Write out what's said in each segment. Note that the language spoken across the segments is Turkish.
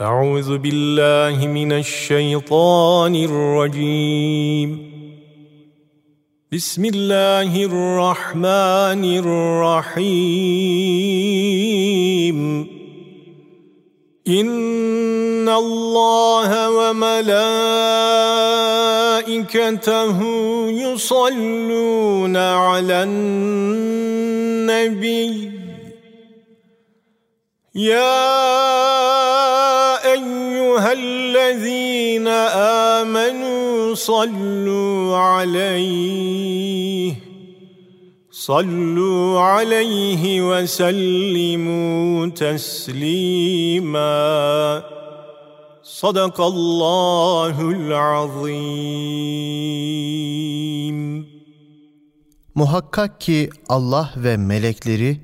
أعوذ بالله من الشيطان الرجيم. بسم الله الرحمن الرحيم. إن الله وملائكته يصلون على النبي. يا ايها الذين امنوا صلوا عليه صلوا عليه وسلموا تسليما صدق الله العظيم Muhakkak ki Allah ve melekleri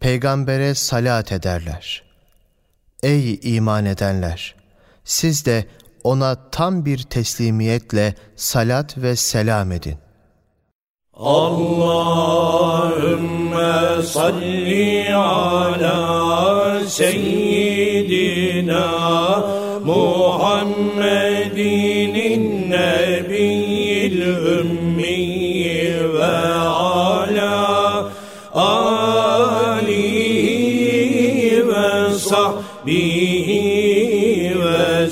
peygambere salat ederler. Ey iman edenler! Siz de ona tam bir teslimiyetle salat ve selam edin. Allahümme salli ala seyyidina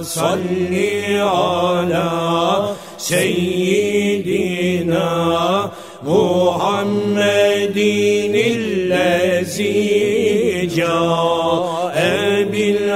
ve salli ala seyyidina Muhammedin illezi ca'e bil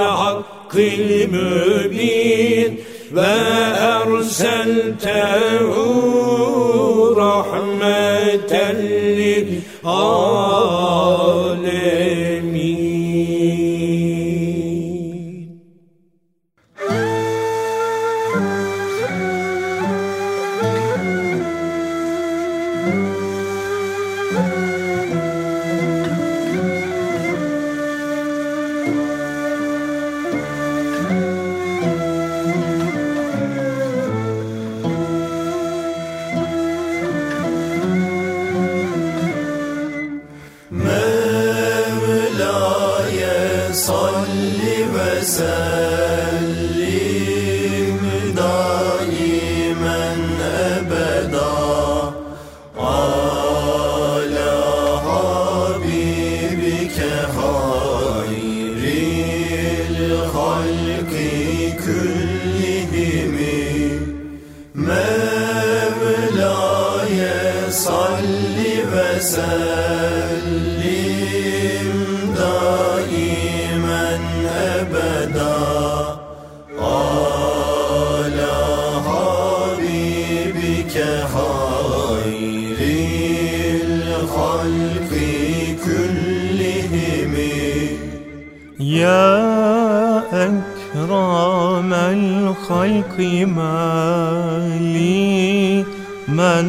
الخلق ما لي من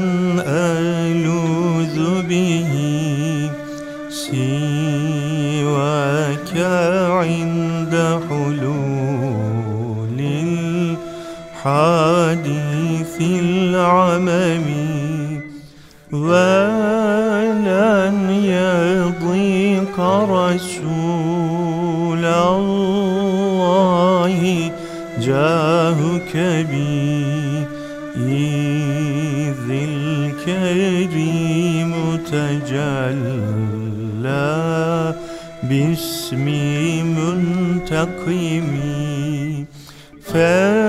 ألوذ به سواك عند حلول الحادث العمم ولن يضيق رسول جاهك بي إذ الكريم تجلى باسم منتقم فإن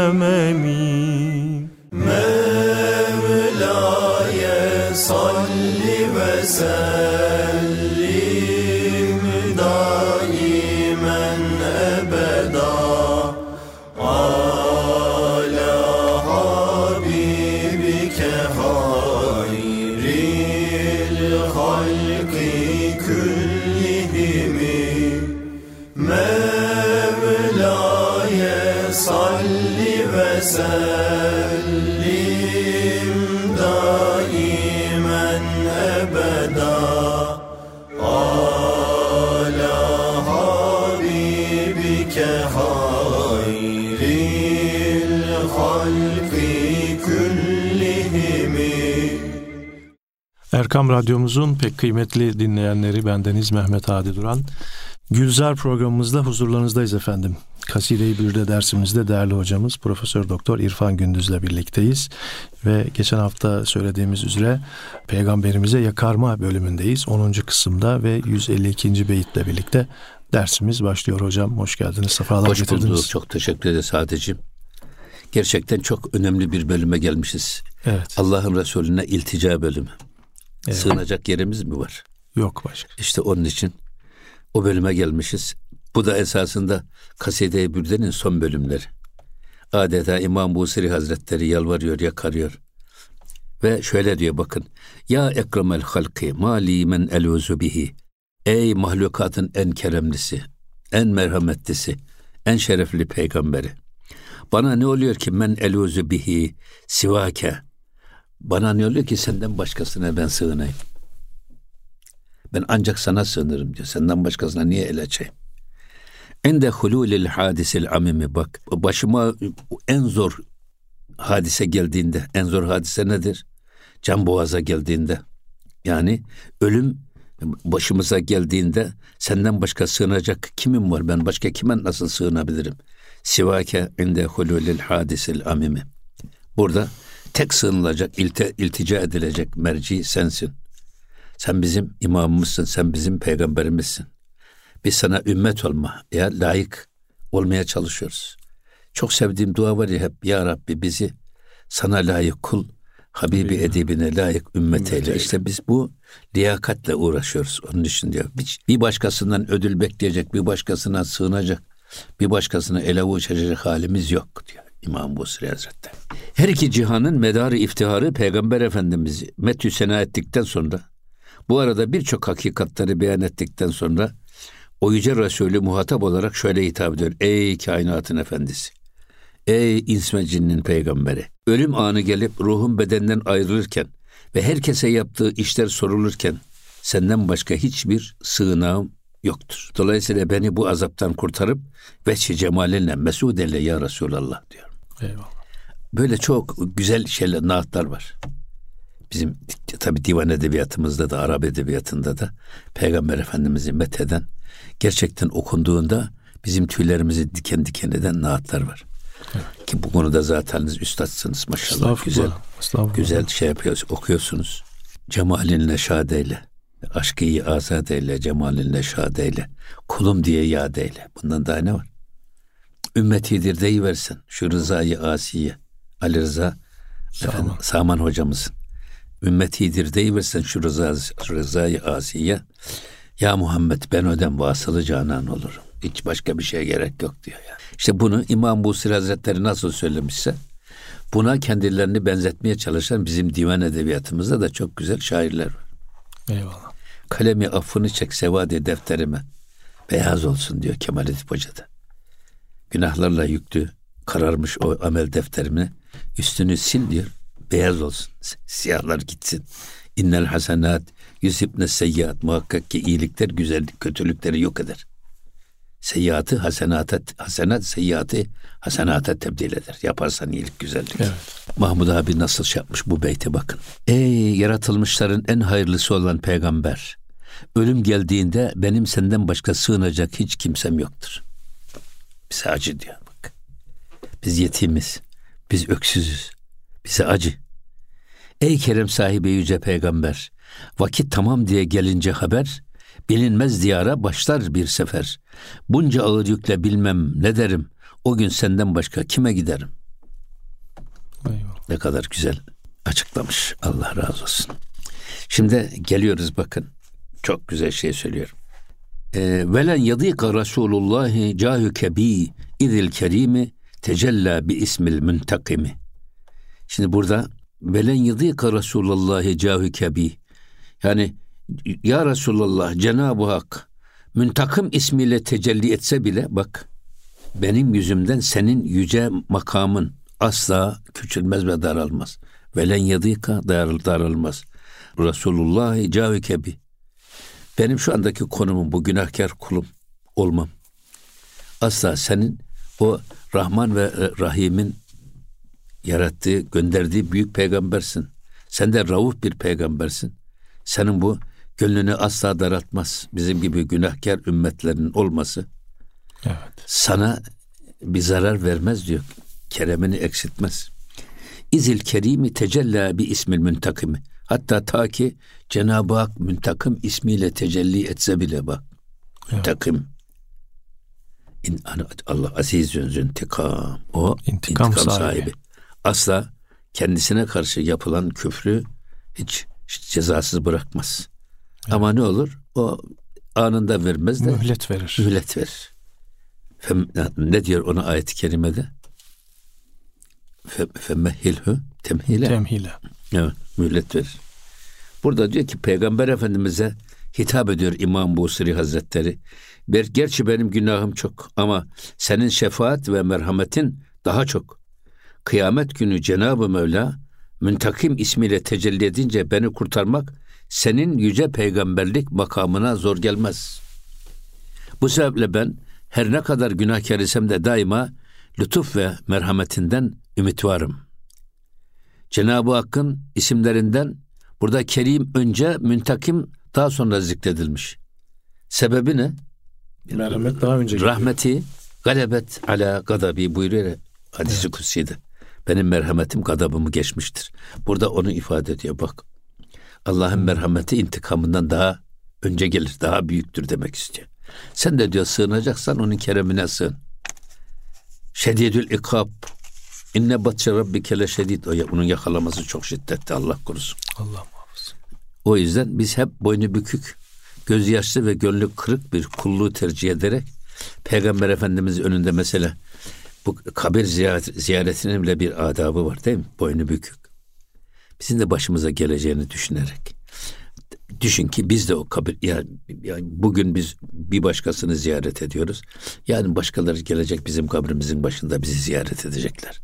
كالأمم مولاي صل وسلم الخلق كلهم Erkam Radyomuzun pek kıymetli dinleyenleri bendeniz Mehmet Hadi Duran. Gülzar programımızda huzurlarınızdayız efendim. Kaside-i Bürde dersimizde değerli hocamız Profesör Doktor İrfan Gündüz'le birlikteyiz. Ve geçen hafta söylediğimiz üzere Peygamberimize yakarma bölümündeyiz. 10. kısımda ve 152. beyitle birlikte dersimiz başlıyor hocam. Hoş geldiniz, sefalar Hoş getirdiniz. bulduk. Çok teşekkür ederiz Sadece. Gerçekten çok önemli bir bölüme gelmişiz. Evet, Allah'ın Resulüne iltica bölümü. Evet. Sığınacak yerimiz mi var? yok başka. İşte onun için o bölüme gelmişiz. Bu da esasında Kaside-i Bürde'nin son bölümleri. Adeta İmam Busiri Hazretleri yalvarıyor, yakarıyor. Ve şöyle diyor bakın. Ya ekremel halki mali men eluzu bihi. Ey mahlukatın en keremlisi, en merhametlisi, en şerefli peygamberi. Bana ne oluyor ki men eluzu bihi sivake. Bana ne oluyor ki senden başkasına ben sığınayım. Ben ancak sana sığınırım diyor. Senden başkasına niye el açayım? Ende hululil hadisil amimi bak. Başıma en zor hadise geldiğinde, en zor hadise nedir? Can boğaza geldiğinde. Yani ölüm başımıza geldiğinde senden başka sığınacak kimim var? Ben başka kime nasıl sığınabilirim? Sivake inde hululil hadisil amimi. Burada tek sığınılacak, ilte, iltica edilecek merci sensin. Sen bizim imamımızsın, sen bizim peygamberimizsin. Biz sana ümmet olma, ya layık olmaya çalışıyoruz. Çok sevdiğim dua var ya hep, Ya Rabbi bizi sana layık kul, Habibi edibine layık ümmet eyle. İşte biz bu liyakatle uğraşıyoruz. Onun için diyor. Bir, başkasından ödül bekleyecek, bir başkasına sığınacak, bir başkasına ele avuç açacak halimiz yok diyor İmam Busri Hazretleri. Her iki cihanın medarı iftiharı Peygamber Efendimiz'i metü sena ettikten sonra bu arada birçok hakikatleri beyan ettikten sonra o yüce Resulü muhatap olarak şöyle hitap ediyor. Ey kainatın efendisi. Ey ins ve cinnin peygamberi. Ölüm anı gelip ruhun bedenden ayrılırken ve herkese yaptığı işler sorulurken senden başka hiçbir sığınağım yoktur. Dolayısıyla beni bu azaptan kurtarıp veçhi cemalinle mesud eyle ya Resulallah diyor. Eyvallah. Böyle çok güzel şeyler, naatlar var. Bizim tabi divan edebiyatımızda da, Arap edebiyatında da Peygamber Efendimiz'i metheden gerçekten okunduğunda bizim tüylerimizi diken diken eden naatlar var. Ki bu konuda zaten üstadsınız maşallah. Estağfurullah. Güzel, Estağfurullah. güzel şey yapıyorsunuz, okuyorsunuz. Cemalinle şad eyle. Aşkı iyi azad eyle, cemalinle şad eyle. Kulum diye yad eyle. Bundan daha ne var? Ümmetidir deyiversin. Şu rızayı asiye. Ali Rıza efendim, Saman hocamızın. Ümmetidir deyiversin şu rıza, rızayı asiye. Ya Muhammed ben ödem vasılı canan olurum. Hiç başka bir şeye gerek yok diyor ya. İşte bunu İmam Busir Hazretleri nasıl söylemişse buna kendilerini benzetmeye çalışan bizim divan edebiyatımızda da çok güzel şairler var. Eyvallah. Kalemi affını çek sevade defterime. Beyaz olsun diyor Kemal Edip Hoca da. Günahlarla yüklü kararmış o amel defterimi üstünü sil diyor. Beyaz olsun. Siyahlar gitsin. İnnel hasenat yüzibne seyyiat. Muhakkak ki iyilikler güzellik, kötülükleri yok eder. Seyyiatı hasenata, hasenat seyyiatı hasenata tebdil eder. Yaparsan iyilik, güzellik. Evet. Mahmud abi nasıl şey yapmış bu beyte bakın. Ey yaratılmışların en hayırlısı olan peygamber. Ölüm geldiğinde benim senden başka sığınacak hiç kimsem yoktur. Bize acı diyor bak. Biz yetimiz. Biz öksüzüz. Bize acı. Ey kerem sahibi yüce peygamber. Vakit tamam diye gelince haber. Bilinmez diyara başlar bir sefer. Bunca ağır yükle bilmem ne derim. O gün senden başka kime giderim? Eyvallah. Ne kadar güzel açıklamış. Allah razı olsun. Şimdi geliyoruz bakın. Çok güzel şey söylüyorum. Ee, Velen yadika Resulullahi cahüke bi idil kerimi tecella bi ismil müntakimi. Şimdi burada velen yadika Resulullahi cahüke bi yani ya Resulallah Cenab-ı Hak müntakım ismiyle tecelli etse bile bak benim yüzümden senin yüce makamın asla küçülmez ve daralmaz. Velen yadika daral, daralmaz. Resulullah cavike bi. Benim şu andaki konumum bu günahkar kulum olmam. Asla senin o Rahman ve e, Rahim'in yarattığı, gönderdiği büyük peygambersin. Sen de rauf bir peygambersin. Senin bu gönlünü asla daraltmaz. Bizim gibi günahkar ümmetlerin olması Evet. sana bir zarar vermez diyor. Keremini eksiltmez. İzil kerimi tecella bi ismil müntakimi. Hatta ta ki Cenab-ı Hak müntakım ismiyle tecelli etse bile bak. Müntakim. İn, hani Allah azizün züntikam. O İntikam intikam, sahibi. sahibi. Asla kendisine karşı yapılan küfrü hiç, hiç cezasız bırakmaz. Ama ne olur? O anında vermez de Mühlet verir. mühlet verir. Ne diyor ona ayet-i kerimede? Fe- Femmehilhü temhile. Temhile. Evet, mühlet verir. Burada diyor ki Peygamber Efendimiz'e hitap ediyor İmam Busiri Hazretleri. Ber- Gerçi benim günahım çok ama senin şefaat ve merhametin daha çok. Kıyamet günü Cenab-ı Mevla müntakim ismiyle tecelli edince beni kurtarmak senin yüce peygamberlik makamına zor gelmez. Bu sebeple ben her ne kadar günahkar isem de daima lütuf ve merhametinden ümit varım. Cenab-ı Hakk'ın isimlerinden burada Kerim önce müntakim daha sonra zikredilmiş. Sebebi ne? Merhamet daha önce. Rahmeti galebet ala gadabi buyuruyor hadisi kutsi'de. Benim merhametim gadabımı geçmiştir. Burada onu ifade ediyor bak. Allah'ın merhameti intikamından daha önce gelir, daha büyüktür demek istiyor. Sen de diyor sığınacaksan onun keremine sığın. Şedidül ikab. İnne batşe rabbike le şedid. O ya- Onun yakalaması çok şiddetli Allah korusun. Allah muhafaza. O yüzden biz hep boynu bükük, göz yaşlı ve gönlü kırık bir kulluğu tercih ederek Peygamber Efendimiz önünde mesela bu kabir ziyaret, ziyaretinin bile bir adabı var değil mi? Boynu bükük. Bizim de başımıza geleceğini düşünerek. Düşün ki biz de o kabir yani, yani bugün biz bir başkasını ziyaret ediyoruz. Yani başkaları gelecek bizim kabrimizin başında bizi ziyaret edecekler.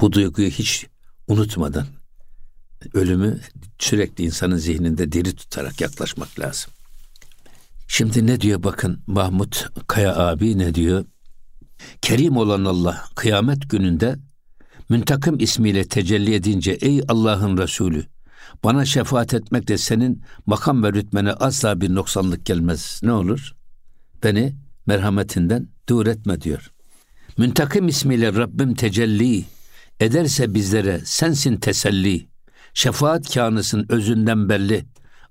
Bu duyguyu hiç unutmadan ölümü sürekli insanın zihninde diri tutarak yaklaşmak lazım. Şimdi ne diyor bakın Mahmut Kaya abi ne diyor? Kerim olan Allah kıyamet gününde müntakım ismiyle tecelli edince ey Allah'ın Resulü bana şefaat etmekle senin makam ve rütmene asla bir noksanlık gelmez. Ne olur? Beni merhametinden dur etme diyor. Müntakim ismiyle Rabbim tecelli ederse bizlere sensin teselli. Şefaat kânısın özünden belli.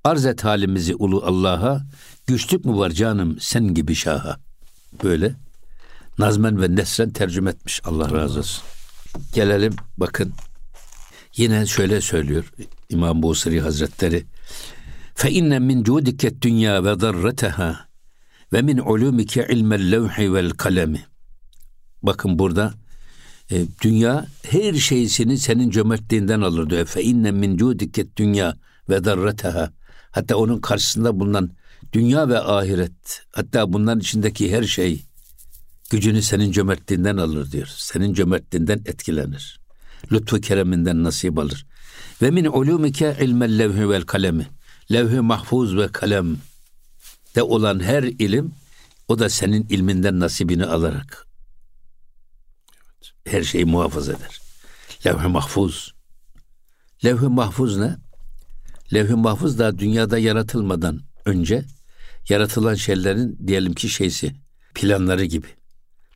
Arz et halimizi ulu Allah'a. Güçlük mü var canım sen gibi şaha. Böyle nazmen ve nesren tercüme etmiş. Allah razı olsun. Gelelim bakın. Yine şöyle söylüyor İmam Busiri Hazretleri. Fe inne min cudike dünya ve darreteha ve min ulumike ilmel levhi vel kalemi. Bakın burada e, dünya her şeysini senin cömertliğinden alır diyor. Fe inne min cudike dünya ve darreteha. Hatta onun karşısında bulunan dünya ve ahiret, hatta bunların içindeki her şey gücünü senin cömertliğinden alır diyor. Senin cömertliğinden etkilenir. Lütfu kereminden nasip alır. Ve min ulumike ilmel levhi vel kalemi. Levh-i mahfuz ve kalem de olan her ilim o da senin ilminden nasibini alarak her şeyi muhafaza eder. Levh-i mahfuz. Levh-i mahfuz ne? Levh-i mahfuz da dünyada yaratılmadan önce yaratılan şeylerin diyelim ki şeysi, planları gibi.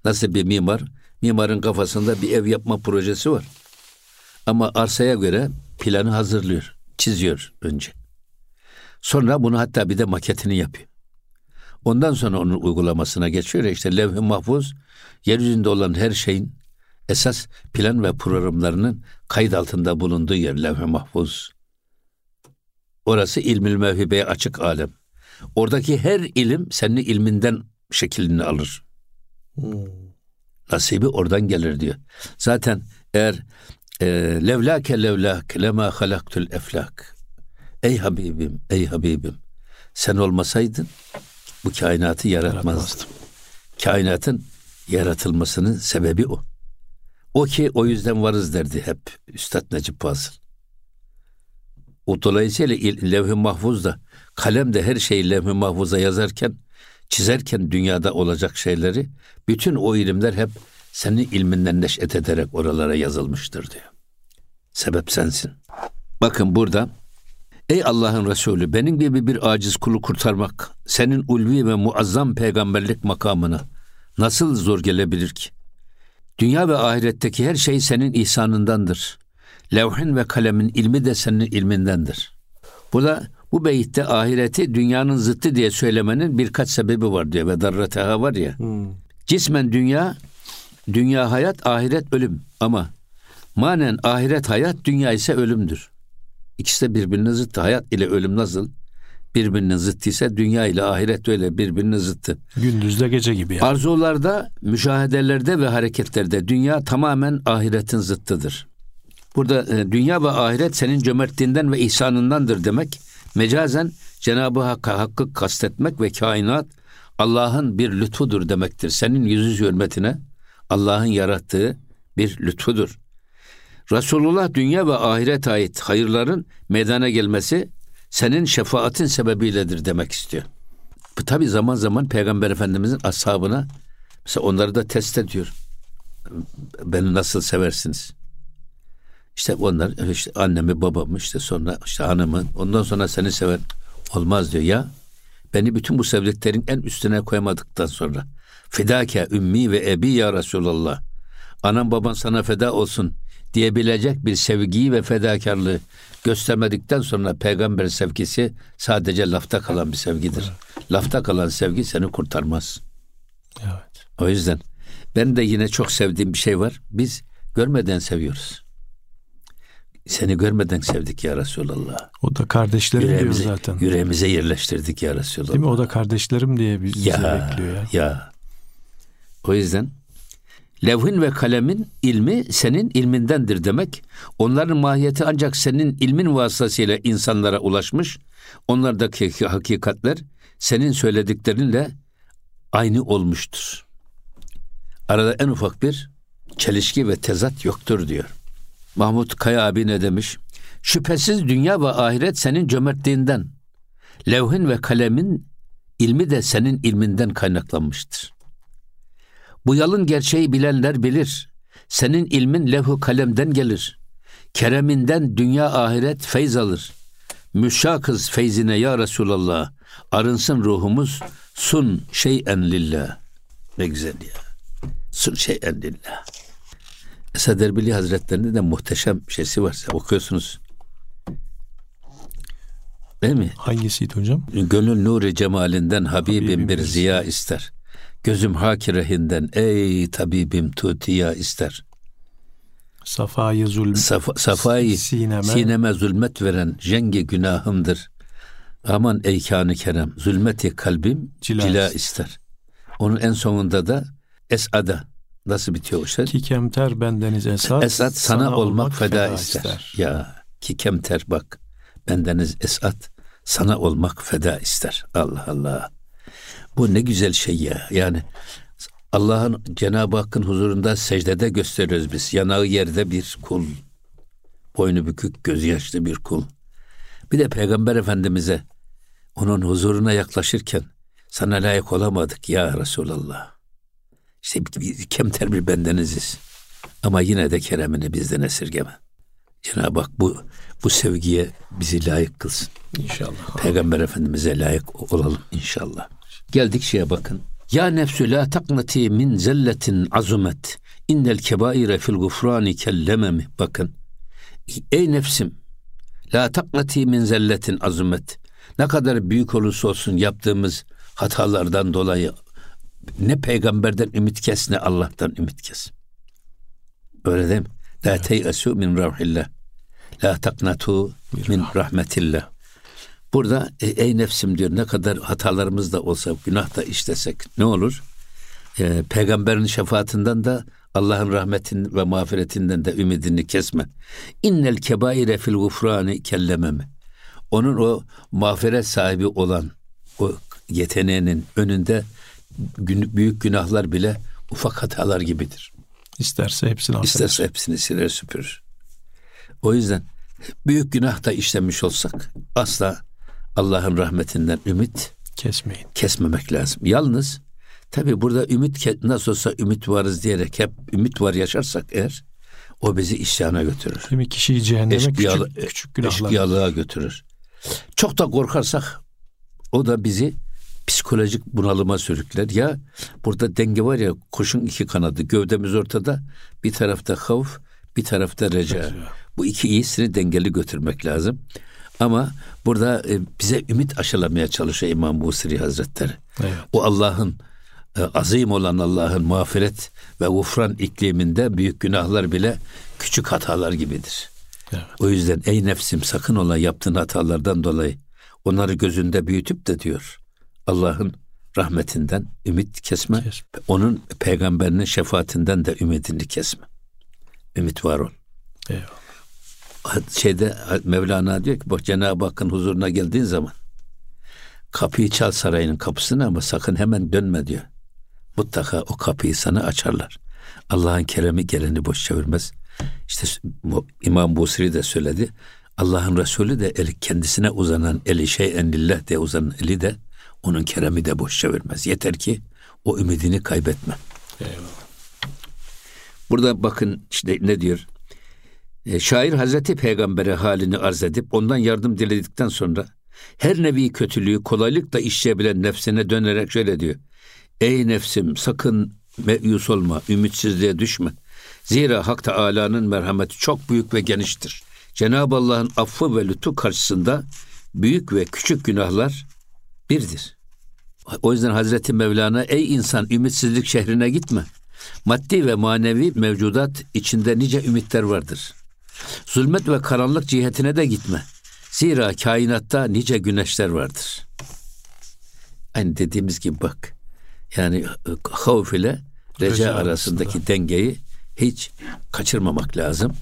Nasıl bir mimar? Mimarın kafasında bir ev yapma projesi var. Ama arsaya göre planı hazırlıyor, çiziyor önce. Sonra bunu hatta bir de maketini yapıyor. Ondan sonra onun uygulamasına geçiyor. İşte levh-i mahfuz yeryüzünde olan her şeyin esas plan ve programlarının kayıt altında bulunduğu yer levh-i mahfuz. Orası ilmül mevhibeye açık alem. Oradaki her ilim senin ilminden şeklini alır. Nasibi oradan gelir diyor. Zaten eğer e, levlake levlak lema halaktul eflak. Ey Habibim, ey Habibim. Sen olmasaydın bu kainatı yaratmazdım. Kainatın yaratılmasının sebebi o. O ki o yüzden varız derdi hep Üstad Necip Fazıl. O dolayısıyla levh-i mahfuzda kalem de her şeyi levh-i mahfuza yazarken çizerken dünyada olacak şeyleri bütün o ilimler hep senin ilminden neş'et ederek oralara yazılmıştır diyor. Sebep sensin. Bakın burada Ey Allah'ın Resulü benim gibi bir aciz kulu kurtarmak senin ulvi ve muazzam peygamberlik makamına nasıl zor gelebilir ki? Dünya ve ahiretteki her şey senin ihsanındandır. Levhin ve kalemin ilmi de senin ilmindendir. Burada bu beyitte ahireti dünyanın zıttı diye söylemenin birkaç sebebi var diyor ve darrateha var ya. Cismen dünya, dünya hayat, ahiret ölüm ama manen ahiret hayat, dünya ise ölümdür. İkisi de birbirine zıttı. Hayat ile ölüm nasıl? Birbirinin zıttı ise dünya ile ahiret öyle birbirinin zıttı. Gündüzle gece gibi yani. Arzularda, müşahedelerde ve hareketlerde dünya tamamen ahiretin zıttıdır. Burada e, dünya ve ahiret senin cömertliğinden ve ihsanındandır demek. Mecazen Cenab-ı Hakk'a hakkı kastetmek ve kainat Allah'ın bir lütfudur demektir. Senin yüzü hürmetine Allah'ın yarattığı bir lütfudur. Resulullah dünya ve ahiret ait hayırların meydana gelmesi senin şefaatin sebebiyledir demek istiyor. Bu tabi zaman zaman Peygamber Efendimizin ashabına mesela onları da test ediyor. Beni nasıl seversiniz? İşte onlar işte annemi babamı işte sonra işte hanımı ondan sonra seni sever olmaz diyor ya. Beni bütün bu sevdiklerin en üstüne koymadıktan sonra fidake ümmi ve ebi ya Resulallah. Anam baban sana feda olsun diyebilecek bir sevgiyi ve fedakarlığı göstermedikten sonra peygamber sevgisi sadece lafta kalan bir sevgidir. Lafta kalan sevgi seni kurtarmaz. Evet. O yüzden ben de yine çok sevdiğim bir şey var. Biz görmeden seviyoruz. Seni görmeden sevdik ya Resulallah. O da kardeşlerim diyor Yüreğimize, zaten. yüreğimize yerleştirdik ya Resulallah. Değil mi? O da kardeşlerim diye bizi ya, bekliyor ya. ya. O yüzden levhin ve kalemin ilmi senin ilmindendir demek. Onların mahiyeti ancak senin ilmin vasıtasıyla insanlara ulaşmış. Onlardaki hakikatler senin söylediklerinle aynı olmuştur. Arada en ufak bir çelişki ve tezat yoktur diyor. Mahmut Kaya abi ne demiş? Şüphesiz dünya ve ahiret senin cömertliğinden. Levhin ve kalemin ilmi de senin ilminden kaynaklanmıştır. Bu yalın gerçeği bilenler bilir. Senin ilmin levh-u kalemden gelir. Kereminden dünya ahiret feyz alır. Müşakız feyzine ya Resulallah. Arınsın ruhumuz sun şeyen lillah. Ne güzel ya. Sun şeyen lillah. Esad Erbili Hazretlerinde de muhteşem şeysi var. Okuyorsunuz. Değil mi? Hangisiydi hocam? Gönül nuru cemalinden Habibim, Habibim bir ziya ister. Gözüm hakirehinden ey tabibim tutiya ister. Safayı zulm. Safa, safayı Sineme. sineme. zulmet veren jengi günahımdır. Aman ey kânı kerem zulmeti kalbim Cila cila, ister. ister. Onun en sonunda da esada nasıl bitiyor o şey? Ki kemter bendeniz esat. Esat sana, olmak, feda, ister. Ya ki kemter bak bendeniz esat sana olmak feda ister. Allah Allah. Bu ne güzel şey ya. Yani Allah'ın Cenab-ı Hakk'ın huzurunda secdede gösteriyoruz biz. Yanağı yerde bir kul. Boynu bükük, gözü yaşlı bir kul. Bir de Peygamber Efendimiz'e onun huzuruna yaklaşırken sana layık olamadık ya Resulallah. İşte bir- kemter bir bendeniziz. Ama yine de keremini bizden esirgeme. Cenab-ı Hak bu, bu sevgiye bizi layık kılsın. İnşallah. Peygamber Efendimiz'e layık olalım inşallah. Geldik şeye bakın. Ya nefsü la taknati min zelletin azumet. İnnel kebaire fil gufrani kellememi. Bakın. Ey nefsim. La taknati min zelletin azumet. Ne kadar büyük olursa olsun yaptığımız hatalardan dolayı ne peygamberden ümit kes ne Allah'tan ümit kes. Öyle değil mi? La teyasu min rahillah. La taknatu min rahmetillah. Burada e, ey nefsim diyor ne kadar hatalarımız da olsa günah da işlesek ne olur? E, peygamberin şefaatinden de Allah'ın rahmetin ve mağfiretinden de ümidini kesme. İnnel kebaire fil gufrani kellememi. Onun o mağfiret sahibi olan o yeteneğinin önünde büyük günahlar bile ufak hatalar gibidir. İsterse hepsini affeder. İsterse hepsini siler süpürür. O yüzden büyük günah da işlemiş olsak asla Allah'ın rahmetinden ümit Kesmeyin. kesmemek lazım. Yalnız tabi burada ümit nasıl olsa ümit varız diyerek hep ümit var yaşarsak eğer o bizi isyana götürür. Değil mi? Kişiyi cehenneme Eşkıyalı- küçük, küçük günahlar. Eşkıyalığa götürür. Çok da korkarsak o da bizi psikolojik bunalıma sürükler. Ya burada denge var ya kuşun iki kanadı. Gövdemiz ortada. Bir tarafta havf, bir tarafta reca. Bu iki iyisini dengeli götürmek lazım. Ama burada e, bize ümit aşılamaya çalışıyor İmam Busiri Hazretleri. Evet. O Allah'ın e, azim olan Allah'ın mağfiret ve gufran ikliminde büyük günahlar bile küçük hatalar gibidir. Evet. O yüzden ey nefsim sakın ola yaptığın hatalardan dolayı onları gözünde büyütüp de diyor Allah'ın rahmetinden ümit kesme, Kesme. onun peygamberinin şefaatinden de ümidini kesme. Ümit var ol. Eyvallah. Şeyde Mevlana diyor ki bak Cenab-ı Hakk'ın huzuruna geldiğin zaman kapıyı çal sarayının kapısını ama sakın hemen dönme diyor. Mutlaka o kapıyı sana açarlar. Allah'ın keremi geleni boş çevirmez. İşte İmam Busiri de söyledi. Allah'ın Resulü de eli kendisine uzanan eli şey enlillah diye uzanan eli de onun keremi de boş çevirmez. Yeter ki o ümidini kaybetme. Burada bakın işte ne diyor? E, şair Hazreti Peygamber'e halini arz edip ondan yardım diledikten sonra her nevi kötülüğü kolaylıkla işleyebilen nefsine dönerek şöyle diyor. Ey nefsim sakın meyus olma, ümitsizliğe düşme. Zira Hak Teâlâ'nın merhameti çok büyük ve geniştir. Cenab-ı Allah'ın affı ve lütfu karşısında büyük ve küçük günahlar birdir. O yüzden Hazreti Mevlana ey insan ümitsizlik şehrine gitme. Maddi ve manevi mevcudat içinde nice ümitler vardır. Zulmet ve karanlık cihetine de gitme. Zira kainatta nice güneşler vardır. Aynı dediğimiz gibi bak. Yani e, havf ile reca Reca arasındaki dengeyi hiç kaçırmamak lazım.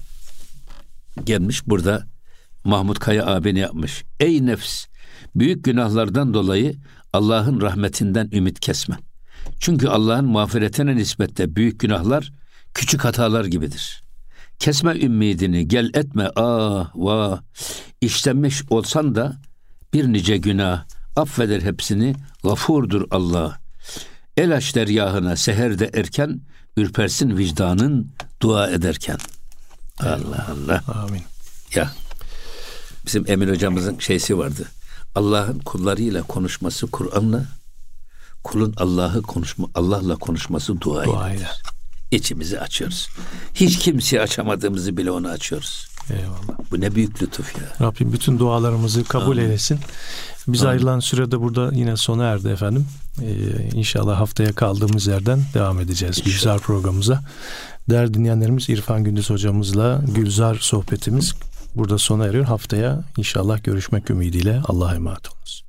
Gelmiş burada Mahmut Kaya abini yapmış. Ey nefs! Büyük günahlardan dolayı Allah'ın rahmetinden ümit kesme. Çünkü Allah'ın mağfiretine nispetle büyük günahlar küçük hatalar gibidir. Kesme ümidini, gel etme ah vah. İşlenmiş olsan da bir nice günah affeder hepsini, gafurdur Allah. El aç deryahına seherde erken, ürpersin vicdanın dua ederken. Allah Allah. Amin. Ya bizim Emin hocamızın şeysi vardı. Allah'ın kullarıyla konuşması Kur'an'la, kulun Allah'ı konuşma Allah'la konuşması dua, Dua ile. eder. İçimizi açıyoruz. Hiç kimseye açamadığımızı bile ona açıyoruz. Eyvallah. Bu ne büyük lütuf ya. Rabbim bütün dualarımızı kabul Amin. eylesin. Biz Amin. ayrılan sürede burada yine sona erdi efendim. Ee, inşallah haftaya kaldığımız yerden devam edeceğiz İnşallah. Gülzar programımıza. Değerli dinleyenlerimiz İrfan Gündüz hocamızla Gülzar sohbetimiz burada sona eriyor. Haftaya inşallah görüşmek ümidiyle Allah'a emanet olunuz.